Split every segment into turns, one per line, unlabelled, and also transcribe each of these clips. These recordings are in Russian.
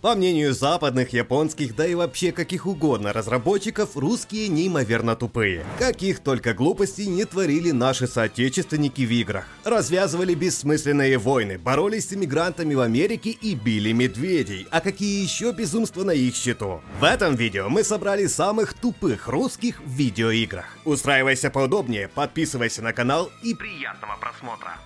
По мнению западных, японских, да и вообще каких угодно разработчиков, русские неимоверно тупые. Каких только глупостей не творили наши соотечественники в играх. Развязывали бессмысленные войны, боролись с иммигрантами в Америке и били медведей. А какие еще безумства на их счету? В этом видео мы собрали самых тупых русских в видеоиграх. Устраивайся поудобнее, подписывайся на канал и приятного просмотра.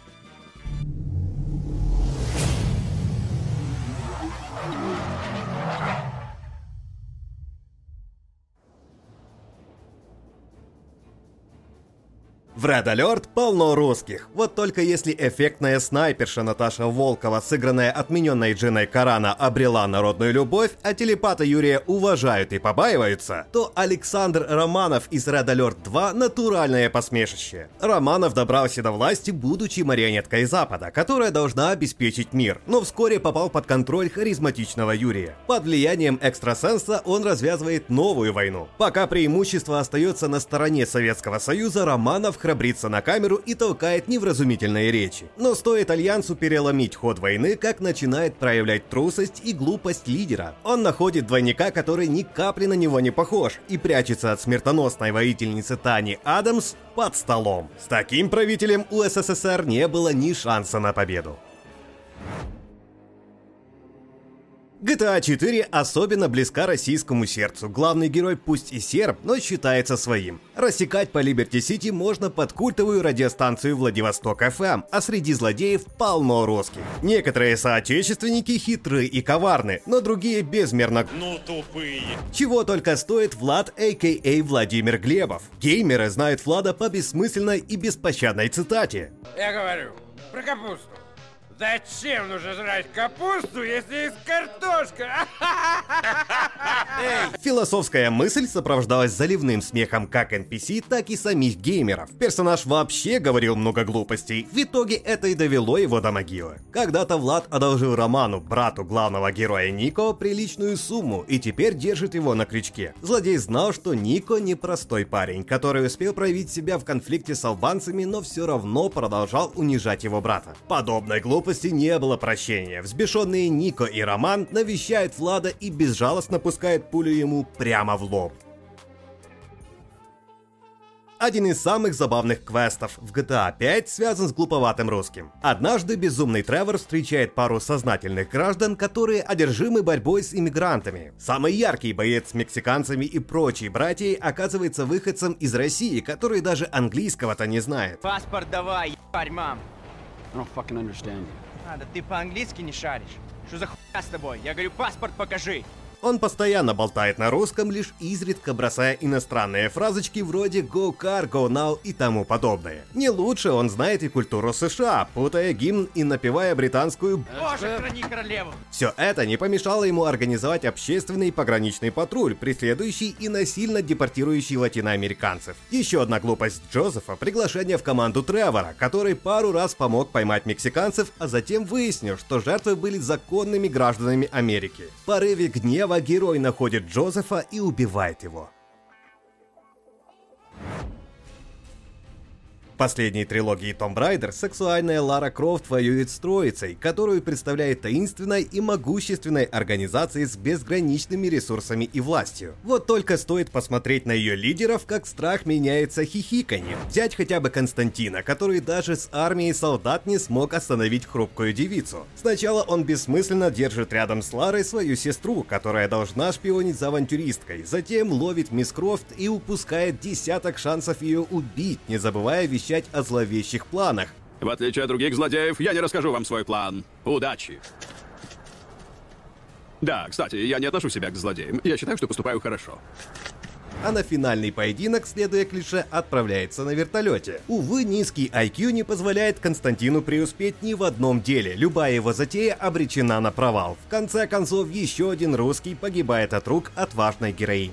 В Red Alert полно русских. Вот только если эффектная снайперша Наташа Волкова, сыгранная отмененной Джиной Карана, обрела народную любовь, а телепата Юрия уважают и побаиваются, то Александр Романов из Red Alert 2 натуральное посмешище. Романов добрался до власти, будучи марионеткой Запада, которая должна обеспечить мир, но вскоре попал под контроль харизматичного Юрия. Под влиянием экстрасенса он развязывает новую войну. Пока преимущество остается на стороне Советского Союза, Романов храбрится на камеру и толкает невразумительные речи. Но стоит Альянсу переломить ход войны, как начинает проявлять трусость и глупость лидера. Он находит двойника, который ни капли на него не похож, и прячется от смертоносной воительницы Тани Адамс под столом. С таким правителем у СССР не было ни шанса на победу. GTA 4 особенно близка российскому сердцу. Главный герой пусть и серб, но считается своим. Рассекать по Либерти-Сити можно под культовую радиостанцию Владивосток FM, а среди злодеев полно русских. Некоторые соотечественники хитры и коварны, но другие безмерно...
Ну тупые.
Чего только стоит Влад, а.к.а. Владимир Глебов. Геймеры знают Влада по бессмысленной и беспощадной цитате.
Я говорю про капусту. Зачем нужно жрать капусту, если есть картошка?
Философская мысль сопровождалась заливным смехом как NPC, так и самих геймеров. Персонаж вообще говорил много глупостей, в итоге это и довело его до могилы. Когда-то Влад одолжил Роману, брату главного героя Нико, приличную сумму и теперь держит его на крючке. Злодей знал, что Нико непростой парень, который успел проявить себя в конфликте с албанцами, но все равно продолжал унижать его брата. Подобной глупости не было прощения. Взбешенные Нико и Роман навещают Влада и безжалостно пускают пулю ему прямо в лоб. Один из самых забавных квестов в GTA 5 связан с глуповатым русским. Однажды безумный Тревор встречает пару сознательных граждан, которые одержимы борьбой с иммигрантами. Самый яркий боец с мексиканцами и прочей братьей оказывается выходцем из России, который даже английского-то не знает.
Паспорт давай, ебарь, мам.
I don't fucking understand you.
А, да ты по-английски не шаришь. Что за хуйня с тобой? Я говорю, паспорт покажи.
Он постоянно болтает на русском, лишь изредка бросая иностранные фразочки вроде «go car», «go now» и тому подобное. Не лучше он знает и культуру США, путая гимн и напевая британскую
Боже, храни королеву.
Все это не помешало ему организовать общественный пограничный патруль, преследующий и насильно депортирующий латиноамериканцев. Еще одна глупость Джозефа – приглашение в команду Тревора, который пару раз помог поймать мексиканцев, а затем выяснил, что жертвы были законными гражданами Америки. В порыве гнева герой находит Джозефа и убивает его. Последней трилогии Tomb Raider сексуальная Лара Крофт воюет с Троицей, которую представляет таинственной и могущественной организацией с безграничными ресурсами и властью. Вот только стоит посмотреть на ее лидеров, как страх меняется хихиканьем. Взять хотя бы Константина, который даже с армией солдат не смог остановить хрупкую девицу. Сначала он бессмысленно держит рядом с Ларой свою сестру, которая должна шпионить за авантюристкой, затем ловит мисс Крофт и упускает десяток шансов ее убить, не забывая вещать о зловещих планах.
В отличие от других злодеев, я не расскажу вам свой план. Удачи. Да, кстати, я не отношу себя к злодеям. Я считаю, что поступаю хорошо.
а на финальный поединок, следуя клише, отправляется на вертолете. Увы, низкий IQ не позволяет Константину преуспеть ни в одном деле, любая его затея обречена на провал. В конце концов, еще один русский погибает от рук отважной героини.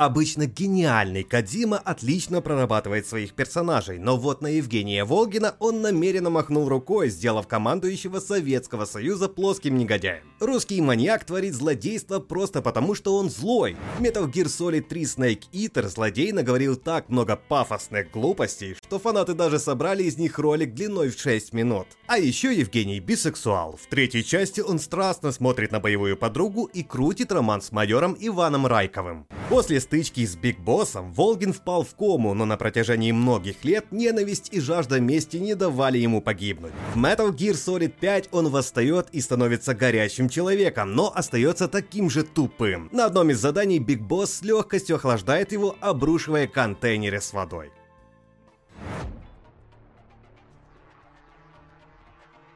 Обычно гениальный Кадима отлично прорабатывает своих персонажей, но вот на Евгения Волгина он намеренно махнул рукой, сделав командующего Советского Союза плоским негодяем. Русский маньяк творит злодейство просто потому, что он злой. В Metal Gear Solid 3 Snake Eater злодей наговорил так много пафосных глупостей, что фанаты даже собрали из них ролик длиной в 6 минут. А еще Евгений бисексуал. В третьей части он страстно смотрит на боевую подругу и крутит роман с майором Иваном Райковым. После стычки с Биг Боссом Волгин впал в кому, но на протяжении многих лет ненависть и жажда мести не давали ему погибнуть. В Metal Gear Solid 5 он восстает и становится горячим человеком, но остается таким же тупым. На одном из заданий Биг Босс с легкостью охлаждает его, обрушивая контейнеры с водой.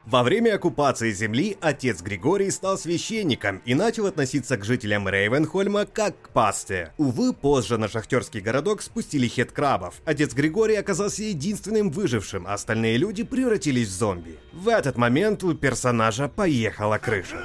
Во время оккупации земли отец Григорий стал священником и начал относиться к жителям Рейвенхольма как к пасте. Увы, позже на шахтерский городок спустили хет-крабов. Отец Григорий оказался единственным выжившим, а остальные люди превратились в зомби. В этот момент у персонажа поехала крыша.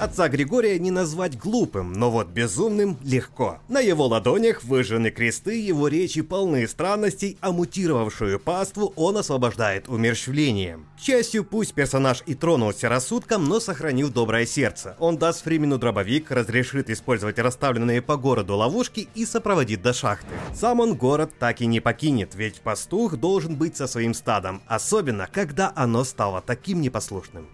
Отца Григория не назвать глупым, но вот безумным легко. На его ладонях выжжены кресты, его речи полны странностей, а мутировавшую паству он освобождает умерщвлением. К счастью, пусть персонаж и тронулся рассудком, но сохранил доброе сердце. Он даст Фримену дробовик, разрешит использовать расставленные по городу ловушки и сопроводит до шахты. Сам он город так и не покинет, ведь пастух должен быть со своим стадом, особенно когда оно стало таким непослушным.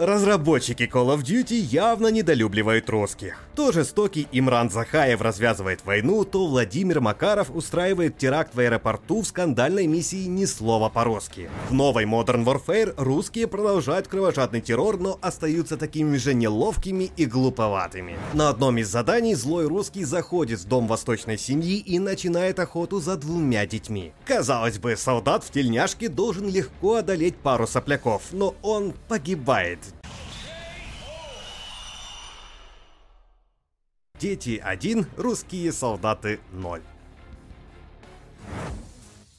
Разработчики Call of Duty явно недолюбливают русских. То жестокий Имран Захаев развязывает войну, то Владимир Макаров устраивает теракт в аэропорту в скандальной миссии «Ни слова по-русски». В новой Modern Warfare русские продолжают кровожадный террор, но остаются такими же неловкими и глуповатыми. На одном из заданий злой русский заходит в дом восточной семьи и начинает охоту за двумя детьми. Казалось бы, солдат в тельняшке должен легко одолеть пару сопляков, но он погибает. Дети 1, русские солдаты 0.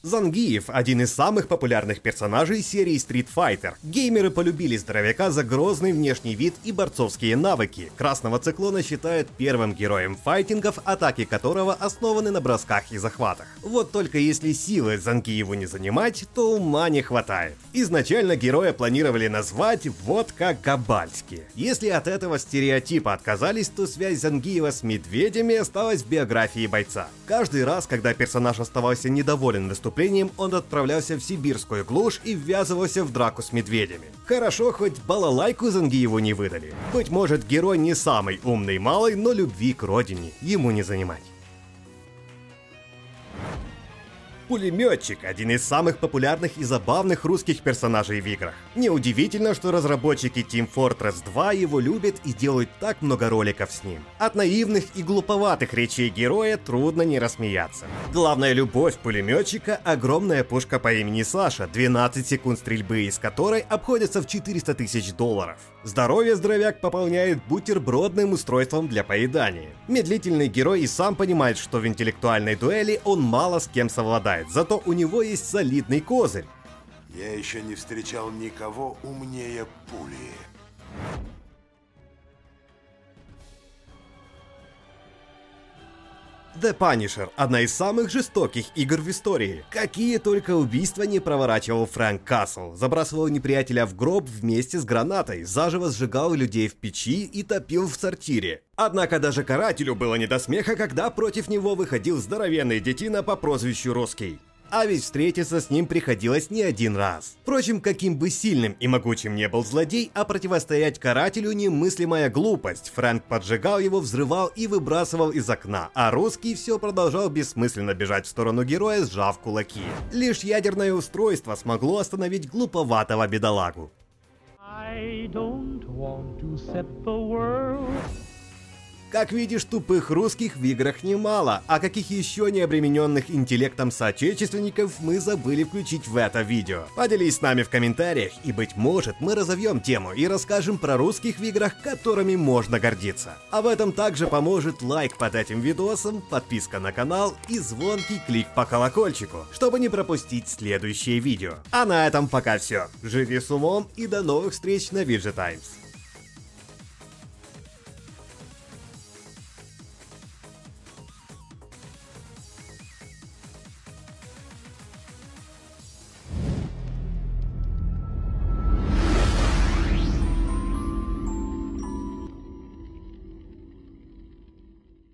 Зангиев – один из самых популярных персонажей серии Street Fighter. Геймеры полюбили здоровяка за грозный внешний вид и борцовские навыки. Красного Циклона считают первым героем файтингов, атаки которого основаны на бросках и захватах. Вот только если силы Зангиеву не занимать, то ума не хватает. Изначально героя планировали назвать вот как Габальски. Если от этого стереотипа отказались, то связь Зангиева с медведями осталась в биографии бойца. Каждый раз, когда персонаж оставался недоволен выступлением, выступлением он отправлялся в сибирскую глушь и ввязывался в драку с медведями. Хорошо, хоть балалайку Зангиеву не выдали. Быть может, герой не самый умный малый, но любви к родине ему не занимать. Пулеметчик – один из самых популярных и забавных русских персонажей в играх. Неудивительно, что разработчики Team Fortress 2 его любят и делают так много роликов с ним. От наивных и глуповатых речей героя трудно не рассмеяться. Главная любовь пулеметчика – огромная пушка по имени Саша, 12 секунд стрельбы из которой обходится в 400 тысяч долларов. Здоровье здоровяк пополняет бутербродным устройством для поедания. Медлительный герой и сам понимает, что в интеллектуальной дуэли он мало с кем совладает, зато у него есть солидный козырь.
Я еще не встречал никого умнее пули.
The Punisher – одна из самых жестоких игр в истории. Какие только убийства не проворачивал Фрэнк Касл. Забрасывал неприятеля в гроб вместе с гранатой, заживо сжигал людей в печи и топил в сортире. Однако даже карателю было не до смеха, когда против него выходил здоровенный детина по прозвищу Русский а ведь встретиться с ним приходилось не один раз. Впрочем, каким бы сильным и могучим не был злодей, а противостоять карателю немыслимая глупость. Фрэнк поджигал его, взрывал и выбрасывал из окна, а русский все продолжал бессмысленно бежать в сторону героя, сжав кулаки. Лишь ядерное устройство смогло остановить глуповатого бедолагу. I don't want to set the world Как видишь, тупых русских в играх немало, а каких еще не обремененных интеллектом соотечественников мы забыли включить в это видео. Поделись с нами в комментариях, и быть может мы разовьем тему и расскажем про русских в играх, которыми можно гордиться. А в этом также поможет лайк под этим видосом, подписка на канал и звонкий клик по колокольчику, чтобы не пропустить следующее видео. А на этом пока все. Живи с умом и до новых встреч на Виджи Таймс.